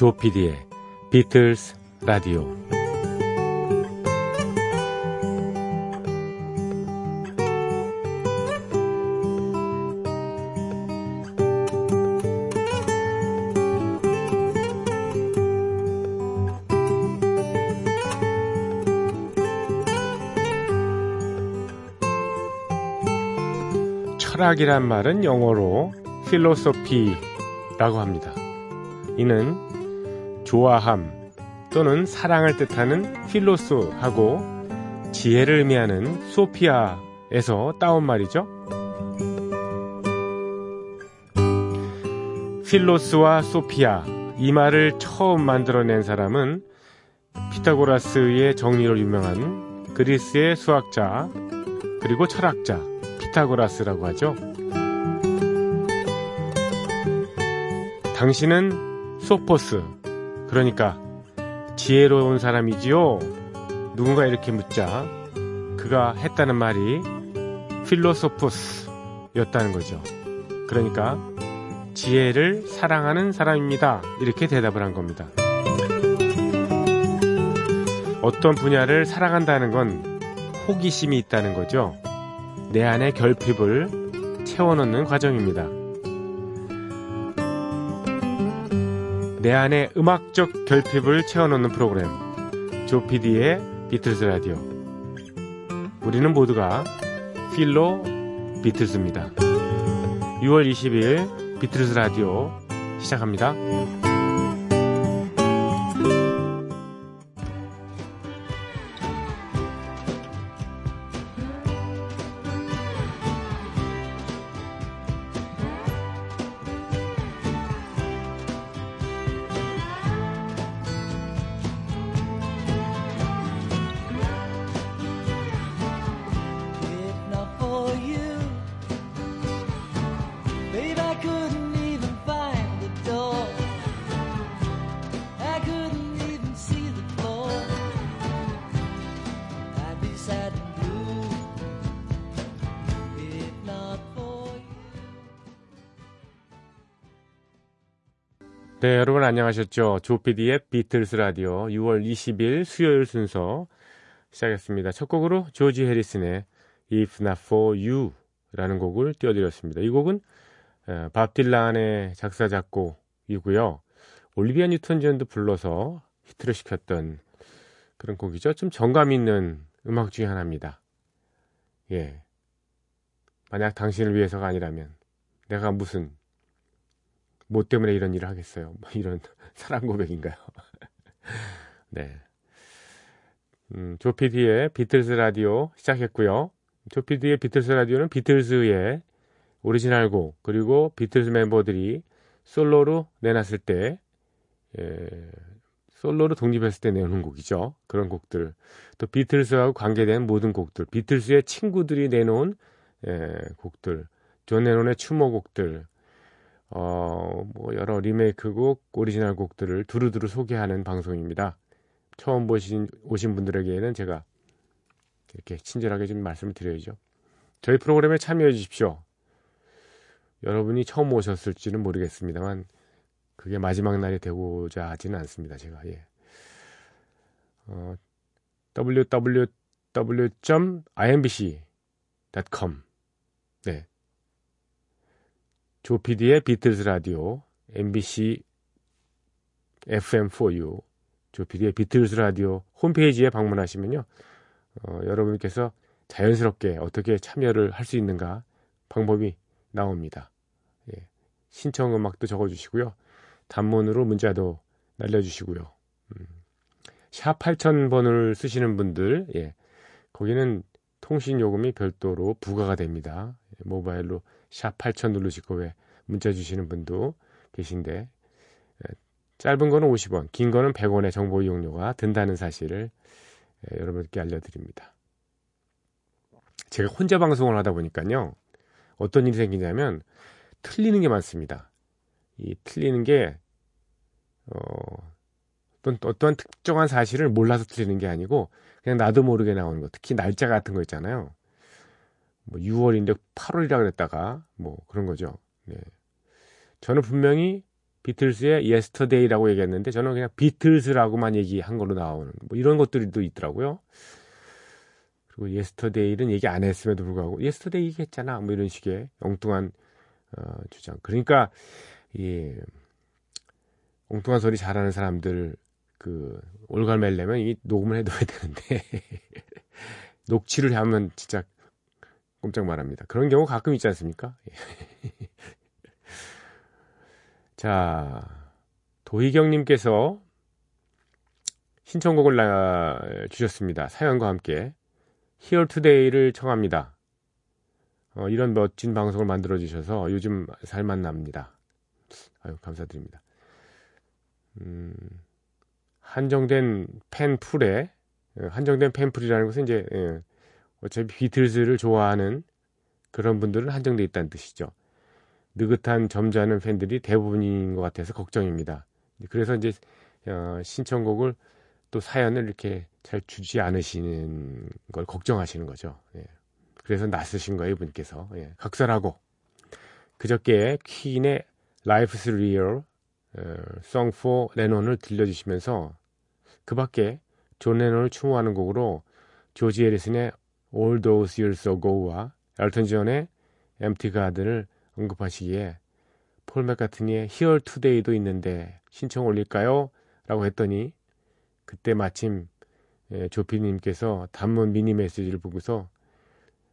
조피디의 비틀스 라디오 철학이란 말은 영어로 필로소피라고 합니다. 이는 좋아함 또는 사랑을 뜻하는 필로스하고 지혜를 의미하는 소피아에서 따온 말이죠. 필로스와 소피아 이 말을 처음 만들어낸 사람은 피타고라스의 정리로 유명한 그리스의 수학자 그리고 철학자 피타고라스라고 하죠. 당신은 소포스, 그러니까 지혜로운 사람이지요? 누군가 이렇게 묻자 그가 했다는 말이 필로소포스였다는 거죠. 그러니까 지혜를 사랑하는 사람입니다. 이렇게 대답을 한 겁니다. 어떤 분야를 사랑한다는 건 호기심이 있다는 거죠. 내 안의 결핍을 채워넣는 과정입니다. 내 안의 음악적 결핍을 채워넣는 프로그램 조피디의 비틀스 라디오 우리는 모두가 fellow 비틀스입니다. 6월 20일 비틀스 라디오 시작합니다. 네, 여러분 안녕하셨죠? 조피디의 비틀스 라디오 6월 20일 수요일 순서 시작했습니다. 첫 곡으로 조지 해리슨의 If Not For You 라는 곡을 띄워드렸습니다. 이 곡은 에, 밥 딜란의 작사 작곡이고요. 올리비아 뉴턴 존도 불러서 히트를 시켰던 그런 곡이죠. 좀 정감 있는 음악 중에 하나입니다. 예. 만약 당신을 위해서가 아니라면 내가 무슨 뭐 때문에 이런 일을 하겠어요. 뭐 이런 사랑 고백인가요? 네. 음, 조피디의 비틀스 라디오 시작했고요. 조피디의 비틀스 라디오는 비틀스의 오리지널 곡 그리고 비틀스 멤버들이 솔로로 내놨을 때 예, 솔로로 독립했을 때 내놓은 곡이죠. 그런 곡들 또 비틀스하고 관계된 모든 곡들 비틀스의 친구들이 내놓은 예, 곡들 존 레논의 추모곡들 어, 뭐 여러 리메이크 곡, 오리지널 곡들을 두루두루 소개하는 방송입니다. 처음 보신 오신 분들에게는 제가 이렇게 친절하게 좀 말씀을 드려야죠. 저희 프로그램에 참여해 주십시오. 여러분이 처음 오셨을지는 모르겠습니다만 그게 마지막 날이 되고자 하지는 않습니다. 제가 예. 어, www.imbc.com 네. 조피디의 비틀스 라디오 MBC FM4U 조피디의 비틀스 라디오 홈페이지에 방문하시면요. 어, 여러분께서 자연스럽게 어떻게 참여를 할 수 있는가 방법이 나옵니다. 예. 신청 음악도 적어주시고요. 단문으로 문자도 날려주시고요. 음. 샵 8000번을 쓰시는 분들, 예. 거기는 통신 요금이 별도로 부과가 됩니다. 예, 모바일로 샵 8000 누르시고 왜 문자 주시는 분도 계신데 예, 짧은 거는 50원, 긴 거는 100원의 정보 이용료가 든다는 사실을 예, 여러분께 알려드립니다. 제가 혼자 방송을 하다 보니까요. 어떤 일이 생기냐면 틀리는 게 많습니다. 이 틀리는 게 어, 어떤 어떠한 특정한 사실을 몰라서 틀리는 게 아니고 그냥 나도 모르게 나오는 거. 특히 날짜 같은 거 있잖아요. 뭐 6월인데 8월이라 그랬다가 뭐 그런 거죠. 네. 저는 분명히 비틀스의 Yesterday라고 얘기했는데 저는 그냥 비틀스라고만 얘기한 걸로 나오는 뭐 이런 것들이 또 있더라고요. 그리고 Yesterday는 얘기 안 했음에도 불구하고 Yesterday 얘기했잖아. 뭐 이런 식의 엉뚱한 어, 주장. 그러니까 이 엉뚱한 소리 잘하는 사람들 그 올갈매려면 이 녹음을 해둬야 되는데 녹취를 하면 진짜 꼼짝 말합니다. 그런 경우 가끔 있지 않습니까? 자, 도희경님께서 신청곡을 나, 주셨습니다. 사연과 함께 Here Today를 청합니다. 어, 이런 멋진 방송을 만들어 주셔서 요즘 살만 납니다. 아유 감사드립니다. 음, 한정된 팬풀에 어, 한정된 팬풀이라는 것은 이제 예, 어차피 비틀즈를 좋아하는 그런 분들은 한정돼 있다는 뜻이죠. 느긋한 점잖은 팬들이 대부분인 것 같아서 걱정입니다. 그래서 이제 어, 신청곡을 또 사연을 이렇게 잘 주지 않으시는 걸 걱정하시는 거죠. 예. 그래서 낯으신 거예요, 이분께서. 예. 각설하고 그저께 퀸의 Life's Real 어, Song for Lennon을 들려주시면서 그 밖에 존 레논을 추모하는 곡으로 조지 해리슨의 All Those Years Ago와 엘튼 존의 Empty Garden을 언급하시기에 폴 맥카트니의 Here Today도 있는데 신청 올릴까요? 라고 했더니 그때 마침 예, 조피님께서 단문 미니 메시지를 보고서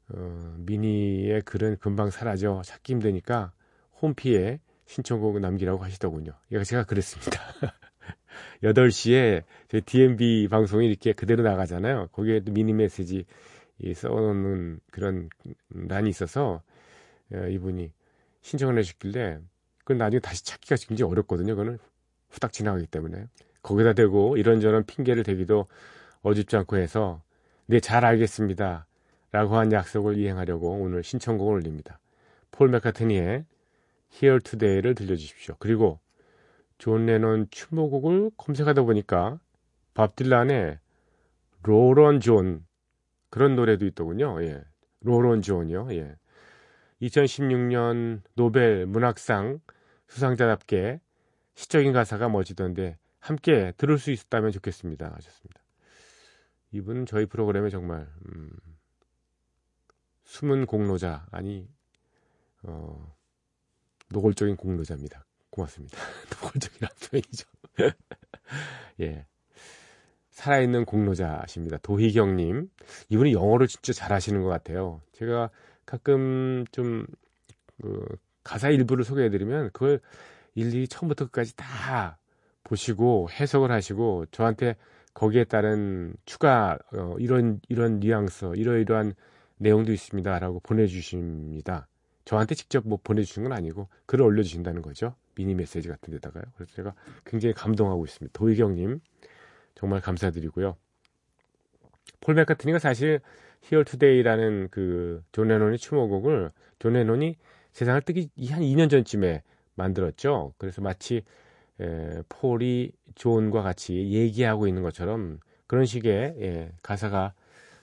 어, 미니의 글은 금방 사라져 찾기 힘드니까 홈피에 신청곡 남기라고 하시더군요. 이거 제가 그랬습니다. 8시에 저희 DMB 방송이 이렇게 그대로 나가잖아요. 거기에 도 미니 메시지 써놓는 그런 란이 있어서 어, 이분이 신청을 해주길래 그건 나중에 다시 찾기가 굉장히 어렵거든요. 그거는 후딱 지나가기 때문에 거기다 대고 이런저런 핑계를 대기도 어줍지 않고 해서 네 잘 알겠습니다. 라고 한 약속을 이행하려고 오늘 신청곡을 올립니다. 폴 맥카트니의 Here Today를 들려주십시오. 그리고 존 레논 추모곡을 검색하다 보니까 밥 딜란의 Roll On John 그런 노래도 있더군요. 예. 로런 존이요. 예. 2016년 노벨 문학상 수상자답게 시적인 가사가 멋지던데 함께 들을 수 있었다면 좋겠습니다. 하셨습니다. 이분은 저희 프로그램에 정말 음, 숨은 공로자 아니 어, 노골적인 공로자입니다. 고맙습니다. 노골적이란 표현이죠. 예. 살아있는 공로자십니다. 도희경님. 이분이 영어를 진짜 잘하시는 것 같아요. 제가 가끔 좀, 그, 가사 일부를 소개해드리면 그걸 일일이 처음부터 끝까지 다 보시고 해석을 하시고 저한테 거기에 따른 추가, 어, 이런, 이런 뉘앙스, 이러이러한 내용도 있습니다 라고 보내주십니다. 저한테 직접 뭐 보내주시는 건 아니고 글을 올려주신다는 거죠. 미니 메시지 같은 데다가요. 그래서 제가 굉장히 감동하고 있습니다. 도희경님 정말 감사드리고요. 폴 맥카트니가 사실 Here Today라는 그 존 레논의 추모곡을 존 레논이 세상을 뜨기 한 2년 전쯤에 만들었죠. 그래서 마치 에, 폴이 존과 같이 얘기하고 있는 것처럼 그런 식의 예, 가사가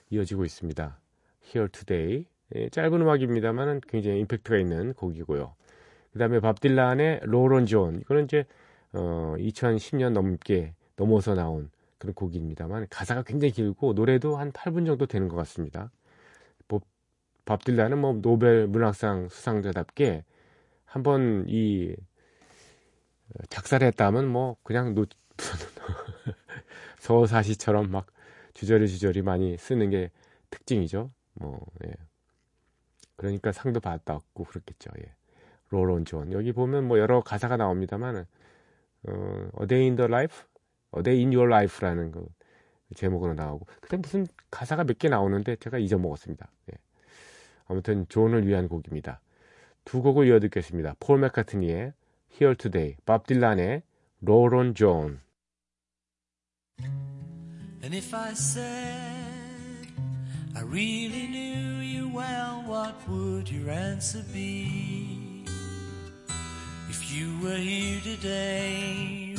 이어지고 있습니다. Here Today 예, 짧은 음악입니다만 굉장히 임팩트가 있는 곡이고요. 그 다음에 밥 딜란의 Roll On John 이거는 이제 어, 2010년 넘게 넘어서 나온 그런 곡입니다만 가사가 굉장히 길고 노래도 한 8분 정도 되는 것 같습니다. 뭐, 밥 딜란은 뭐 노벨 문학상 수상자답게 한번 이 작사를 했다면 뭐 그냥 노, 서사시처럼 막 주저리 주저리 많이 쓰는 게 특징이죠. 뭐 예. 그러니까 상도 받았고 그렇겠죠. 예. Roll On John 여기 보면 뭐 여러 가사가 나옵니다만 어, in the Life, A Day in Your Life라는 그 제목으로 나오고 그때 무슨 가사가 몇 개 나오는데 제가 잊어먹었습니다. 예. 아무튼 존을 위한 곡입니다. 두 곡을 이어 듣겠습니다. 폴 맥카트니의 Here Today, 밥 딜란의 Roll On John. And if I said I really knew you well, what would your answer be? If you were here today,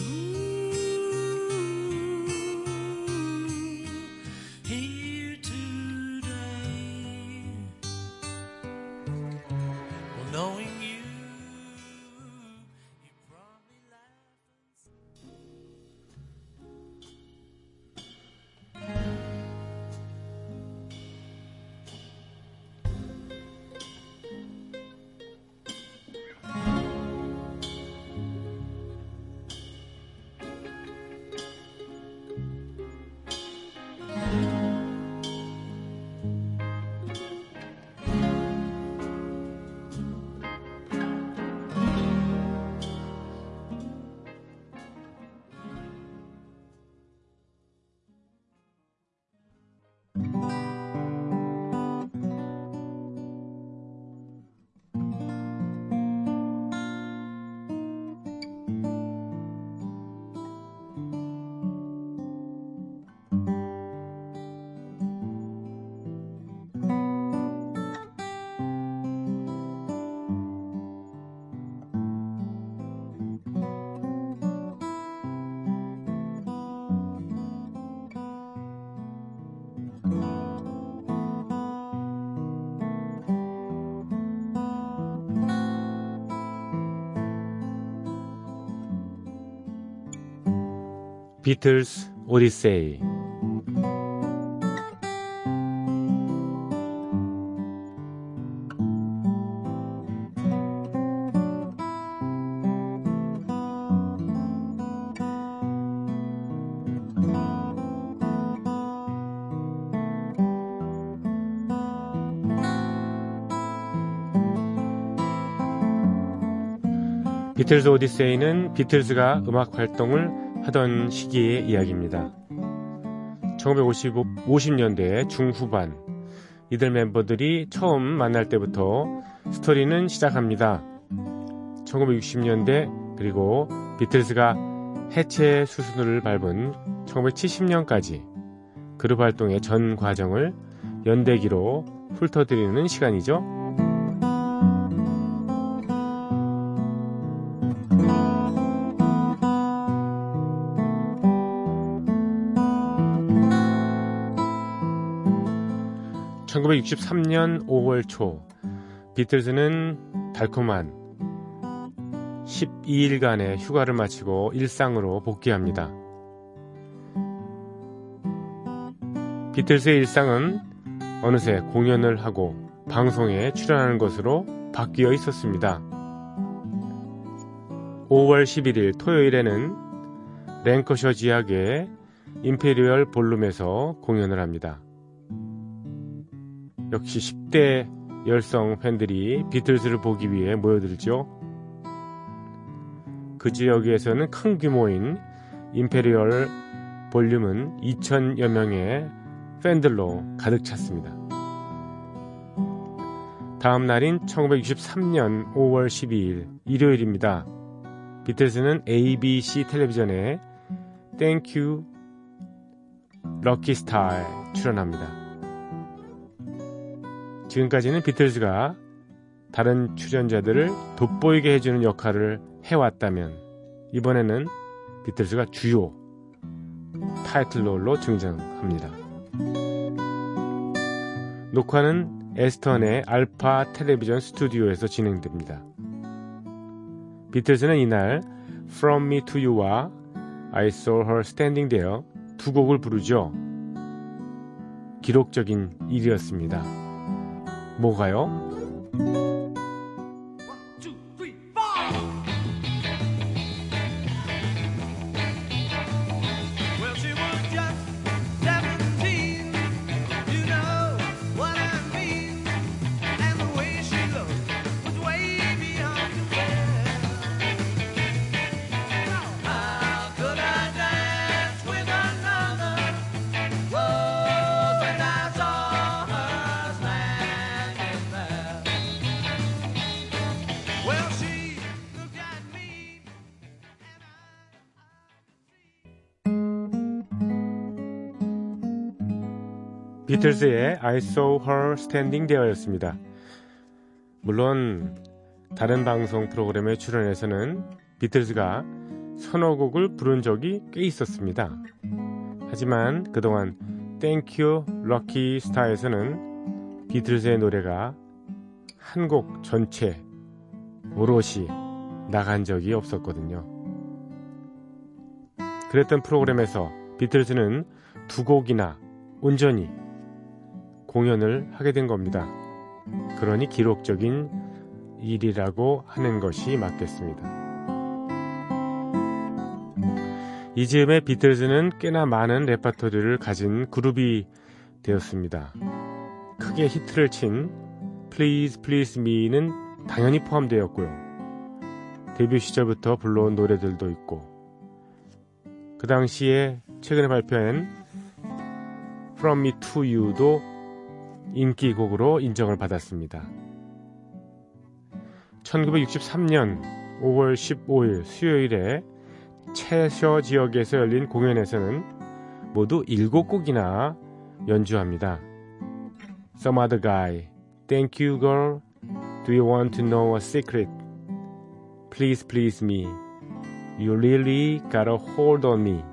비틀스 오디세이. 비틀즈 오디세이는 비틀즈가 음악 활동을 하던 시기의 이야기입니다. 1950년대 중후반 이들 멤버들이 처음 만날 때부터 스토리는 시작합니다. 1960년대 그리고 비틀즈가 해체 수순을 밟은 1970년까지 그룹 활동의 전 과정을 연대기로 훑어드리는 시간이죠. 1963년 5월 초 비틀즈는 달콤한 12일간의 휴가를 마치고 일상으로 복귀합니다. 비틀즈의 일상은 어느새 공연을 하고 방송에 출연하는 것으로 바뀌어 있었습니다. 5월 11일 토요일에는 랭커셔 지역의 임페리얼 볼룸에서 공연을 합니다. 역시 10대 열성 팬들이 비틀즈를 보기 위해 모여들죠. 그 지역에서는 큰 규모인 임페리얼 볼룸은 2천여 명의 팬들로 가득 찼습니다. 다음 날인 1963년 5월 12일 일요일입니다. 비틀즈는 ABC 텔레비전의 Thank Your Lucky Star에 출연합니다. 지금까지는 비틀즈가 다른 출연자들을 돋보이게 해주는 역할을 해왔다면 이번에는 비틀즈가 주요 타이틀롤로 등장합니다. 녹화는 애스턴의 알파 텔레비전 스튜디오에서 진행됩니다. 비틀즈는 이날 From Me to You와 I Saw Her Standing There 두 곡을 부르죠. 기록적인 일이었습니다. 뭐가요? 비틀즈의 I Saw Her Standing There였습니다. 물론 다른 방송 프로그램에 출연해서는 비틀즈가 서너 곡을 부른 적이 꽤 있었습니다. 하지만 그동안 Thank You Lucky Star에서는 비틀즈의 노래가 한 곡 전체 오롯이 나간 적이 없었거든요. 그랬던 프로그램에서 비틀즈는 두 곡이나 온전히 공연을 하게 된 겁니다. 그러니 기록적인 일이라고 하는 것이 맞겠습니다. 이 즈음에 비틀즈는 꽤나 많은 레파토리를 가진 그룹이 되었습니다. 크게 히트를 친 Please Please Me는 당연히 포함되었고요. 데뷔 시절부터 불러온 노래들도 있고 그 당시에 최근에 발표한 From Me to You도 인기곡으로 인정을 받았습니다. 1963년 5월 15일 수요일에 채셔 지역에서 열린 공연에서는 모두 7곡이나 연주합니다. Some other guy, Thank you girl, Do you want to know a secret? Please please me, You really got a hold on me.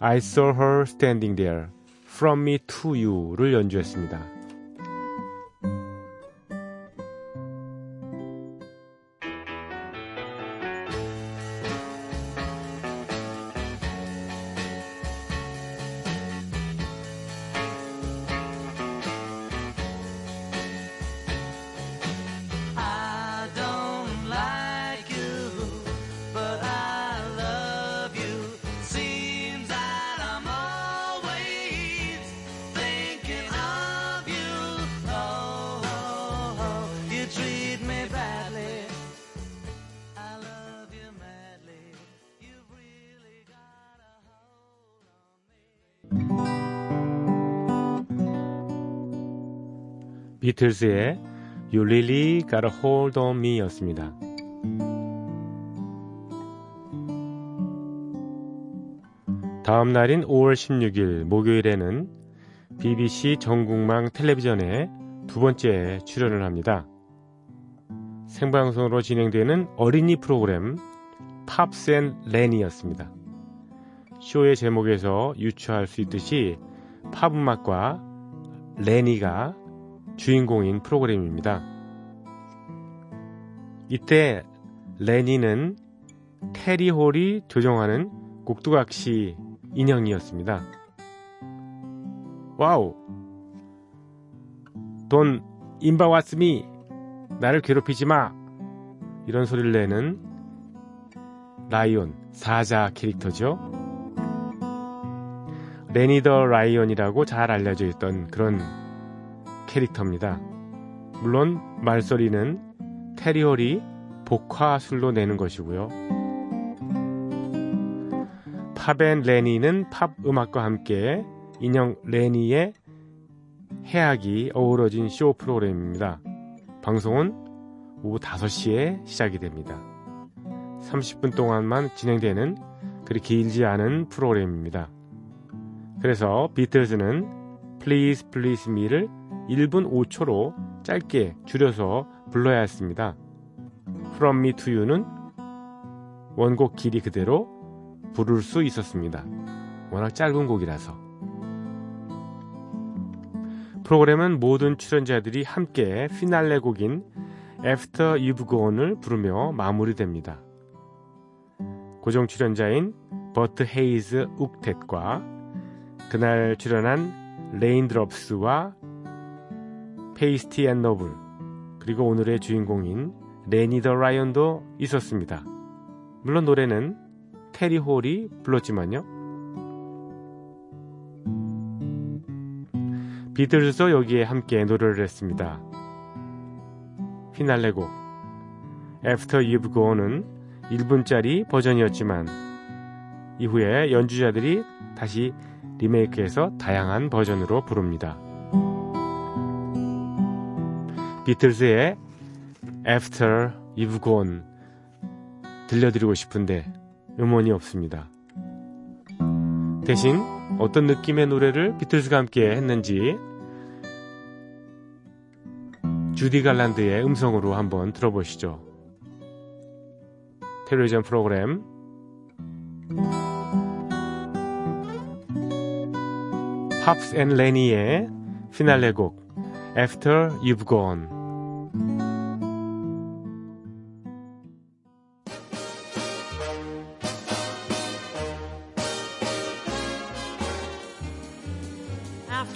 I saw her standing there, From me to you를 연주했습니다. 비틀스의 You Really Got a Hold on Me 였습니다. 다음 날인 5월 16일 목요일에는 BBC 전국망 텔레비전에 두 번째 출연을 합니다. 생방송으로 진행되는 어린이 프로그램 and Lenny였습니다. 쇼의 제목에서 유추할 수 있듯이 팝 음악과 레니가 주인공인 프로그램입니다. 이때 레니는 테리 홀이 조종하는 꼭두각시 인형이었습니다. Aw! Don't embarrass me 나를 괴롭히지 마! 이런 소리를 내는 lion 사자 캐릭터죠. 레니 더 라이온이라고 잘 알려져 있던 그런 캐릭터입니다. 물론 말소리는 테리홀이 복화술로 내는 것이고요. Pop and Lenny는 팝 음악과 함께 인형 레니의 해학이 어우러진 쇼 프로그램입니다. 방송은 오후 5시에 시작이 됩니다. 30분 동안만 진행되는 그렇게 길지 않은 프로그램입니다. 그래서 비틀즈는 Please Please Me를 1분 5초로 짧게 줄여서 불러야 했습니다. From Me to You는 원곡 길이 그대로 부를 수 있었습니다. 워낙 짧은 곡이라서. 프로그램은 모든 출연자들이 함께 피날레 곡인 After You've Gone을 부르며 마무리됩니다. 고정 출연자인 버트 헤이즈 옥텟과 그날 출연한 레인드롭스와 팻시 앤 노블 그리고 오늘의 주인공인 레니 더 라이온도 있었습니다. 물론 노래는 테리 홀이 불렀지만요. 비틀즈도 여기에 함께 노래를 했습니다. 피날레 곡 After You've Gone은 1분짜리 버전이었지만 이후에 연주자들이 다시 리메이크해서 다양한 버전으로 부릅니다. 비틀즈의 After You've Gone 들려드리고 싶은데 음원이 없습니다. 대신 어떤 느낌의 노래를 비틀즈가 함께 했는지 주디 갈란드의 음성으로 한번 들어보시죠. 텔레비전 프로그램 팝스 앤 레니의 피날레 곡 After You've Gone After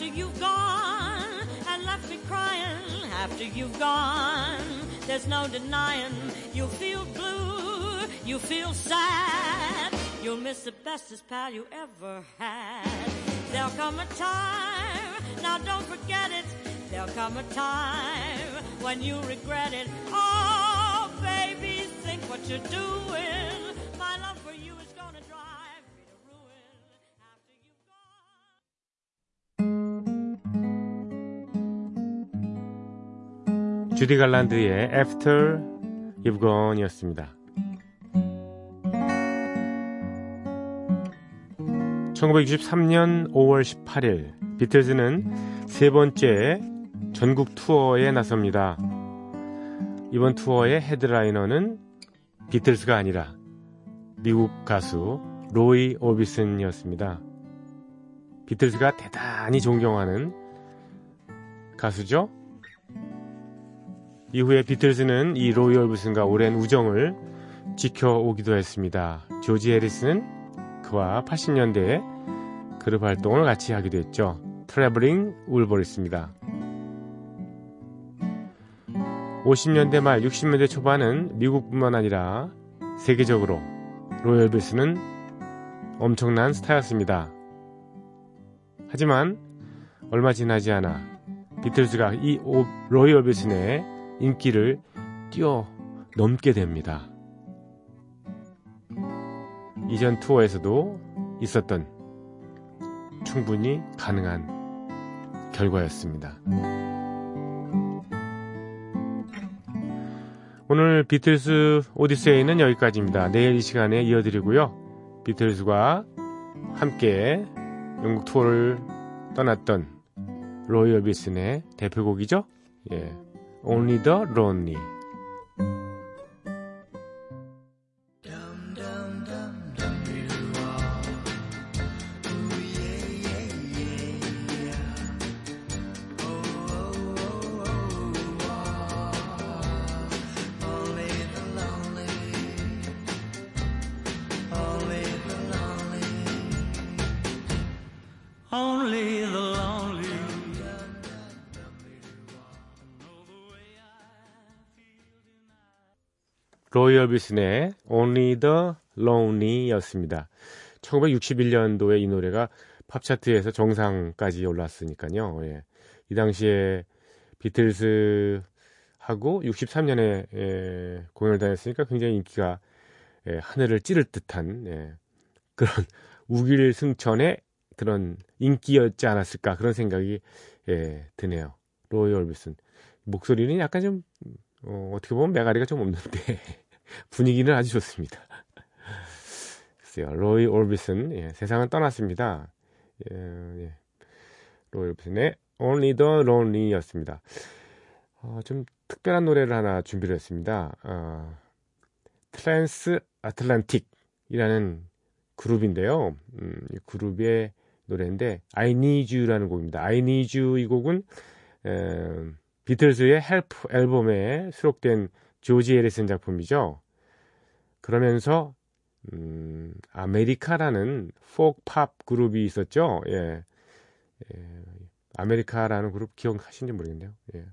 you've gone and left me crying, after you've gone, there's no denying you'll feel blue, you feel sad, you'll miss the bestest pal you ever had. There'll come a time, now don't forget it, there'll come a time when you regret it. Oh, baby, think what you're doing. My love for you is gonna drive me to ruin after you've gone. 주디 갈란드의 After You've Gone이었습니다. 1963년 5월 18일 비틀즈는 세 번째 전국 투어에 나섭니다. 이번 투어의 헤드라이너는 비틀즈가 아니라 미국 가수 로이 오비슨이었습니다. 비틀즈가 대단히 존경하는 가수죠. 이후에 비틀즈는 이 로이 오비슨과 오랜 우정을 지켜오기도 했습니다. 조지 해리슨은 그와 80년대에 그룹 활동을 같이 하기도 했죠. 트래블링 윌버리스입니다. 50년대 말 60년대 초반은 미국뿐만 아니라 세계적으로 오비슨은 엄청난 스타였습니다. 하지만 얼마 지나지 않아 비틀즈가 이 오비슨의 인기를 뛰어넘게 됩니다. 이전 투어에서도 있었던 충분히 가능한 결과였습니다. 오늘 비틀스 오디세이는 여기까지입니다. 내일 이 시간에 이어드리고요. 비틀스가 함께 영국 투어를 떠났던 로이 얼비슨의 대표곡이죠. 예. Only the Lonely. 로이 얼비슨의 Only the Lonely였습니다. 1961년도에 이 노래가 팝 차트에서 정상까지 올랐으니까요. 예. 이 당시에 비틀스 하고 63년에 예, 공연을 다녔으니까 굉장히 인기가 예, 하늘을 찌를 듯한 예, 그런 욱일승천의 그런 인기였지 않았을까 그런 생각이 예, 드네요. 로이 얼비슨 목소리는 약간 좀 어, 어떻게 보면 메가리가 좀 없는데 분위기는 아주 좋습니다. 글쎄요, 로이 올비슨 예, 세상은 떠났습니다. 예, 예. 로이 올비슨의 Only the Lonely였습니다. 어, 좀 특별한 노래를 하나 준비를 했습니다. 어, 트랜스 아틀란틱이라는 그룹인데요. 음, 이 그룹의 노래인데 I Need You라는 곡입니다. I Need You 이 곡은 에, 비틀즈의 Help 앨범에 수록된 조지 해리슨 작품이죠. 그러면서 음, 아메리카라는 포크팝 그룹이 있었죠. 예. 예. 아메리카라는 그룹 기억하시는지 모르겠네요. 예.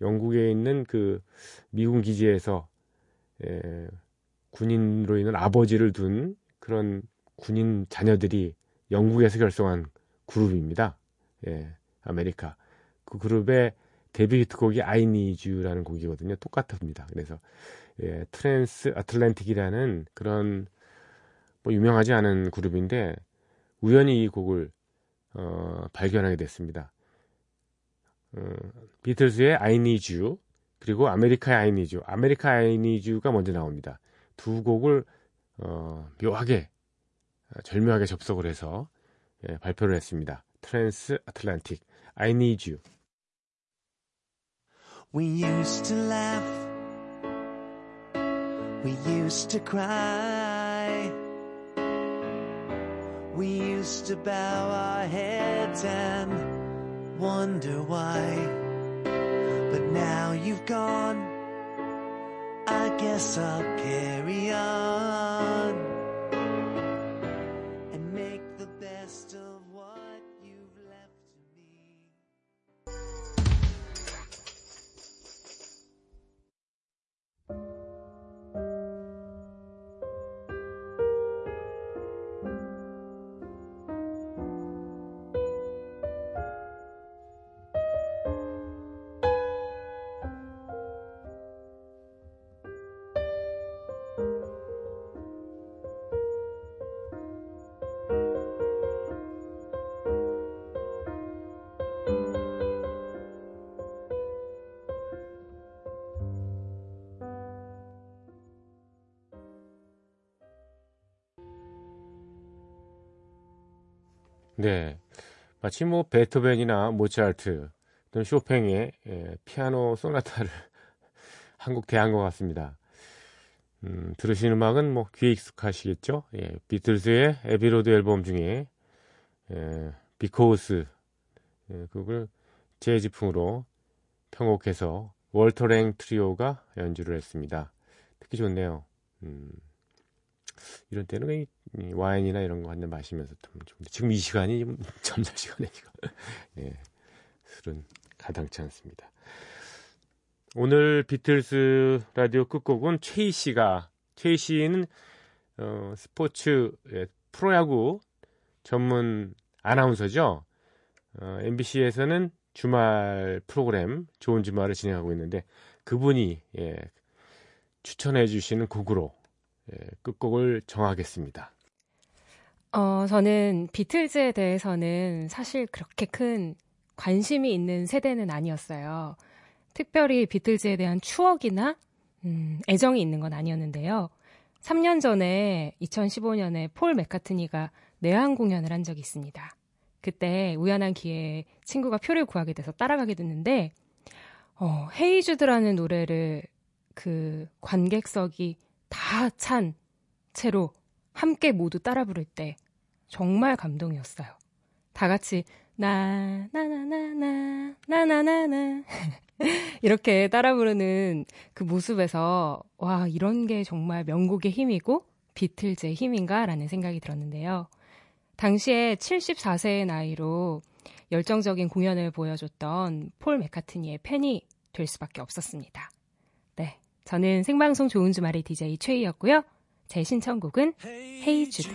영국에 있는 그 미군 기지에서 예, 군인으로 있는 아버지를 둔 그런 군인 자녀들이 영국에서 결성한 그룹입니다. 예, 아메리카. 그 그룹의 데뷔 히트곡이 I Need You라는 곡이거든요. 똑같습니다. 그래서 예, 트랜스 아틀란틱이라는 그런 뭐 유명하지 않은 그룹인데 우연히 이 곡을 어, 발견하게 됐습니다. 어, 비틀즈의 I Need You 그리고 아메리카의 I Need You, 아메리카 I Need You가 먼저 나옵니다. 두 곡을 어, 묘하게 절묘하게 접속을 해서 예, 발표를 했습니다. 트랜스 아틀란틱 I Need You. We used to laugh. We used to cry. We used to bow our heads and wonder why. But now you've gone. I guess I'll carry on 네. 마치 뭐 베토벤이나 모차르트 또는 쇼팽의 예, 피아노 소나타를 한곡 대한 것 같습니다. 음, 들으신 음악은 뭐 귀에 익숙하시겠죠? 예, 비틀즈의 Abbey Road 앨범 중에 예, Because 예, 그걸 재즈풍으로 편곡해서 월터랭 트리오가 연주를 했습니다. 특히 좋네요. 음, 이런 때는 와인이나 이런 거 한 잔 마시면서 좀 좋은데 지금 이 시간이 시간에 지금 예, 술은 가당치 않습니다. 오늘 비틀스 라디오 끝곡은 최희 씨가 최희 씨는 어, 스포츠 예, 프로야구 전문 아나운서죠. 어, MBC에서는 주말 프로그램 좋은 주말을 진행하고 있는데 그분이 예, 추천해 주시는 곡으로 예, 끝곡을 정하겠습니다. 어, 저는 비틀즈에 대해서는 사실 그렇게 큰 관심이 있는 세대는 아니었어요. 특별히 비틀즈에 대한 추억이나 음, 애정이 있는 건 아니었는데요. 3년 전에 2015년에 폴 맥카트니가 내한 공연을 한 적이 있습니다. 그때 우연한 기회에 친구가 표를 구하게 돼서 따라가게 됐는데 어, 헤이주드라는 노래를 그 관객석이 다 찬 채로 함께 모두 따라 부를 때 정말 감동이었어요. 다 같이 나, 나나나나, 나나나나. 이렇게 따라 부르는 그 모습에서, 와, 이런 게 정말 명곡의 힘이고, 비틀즈의 힘인가라는 생각이 들었는데요. 당시에 74세의 나이로 열정적인 공연을 보여줬던 폴 메카트니의 팬이 될 수밖에 없었습니다. 네. 저는 생방송 좋은 주말의 DJ 최희였고요. 제 신청곡은 헤이 주드.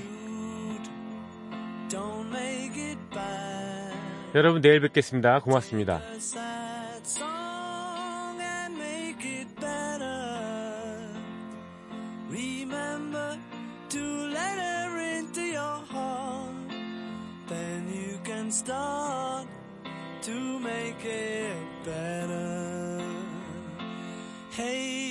Don't make it bad. 여러분 내일 뵙겠습니다. 고맙습니다. A sad song and make it better. Remember to let her into your heart. Then you can start to make it better. Hey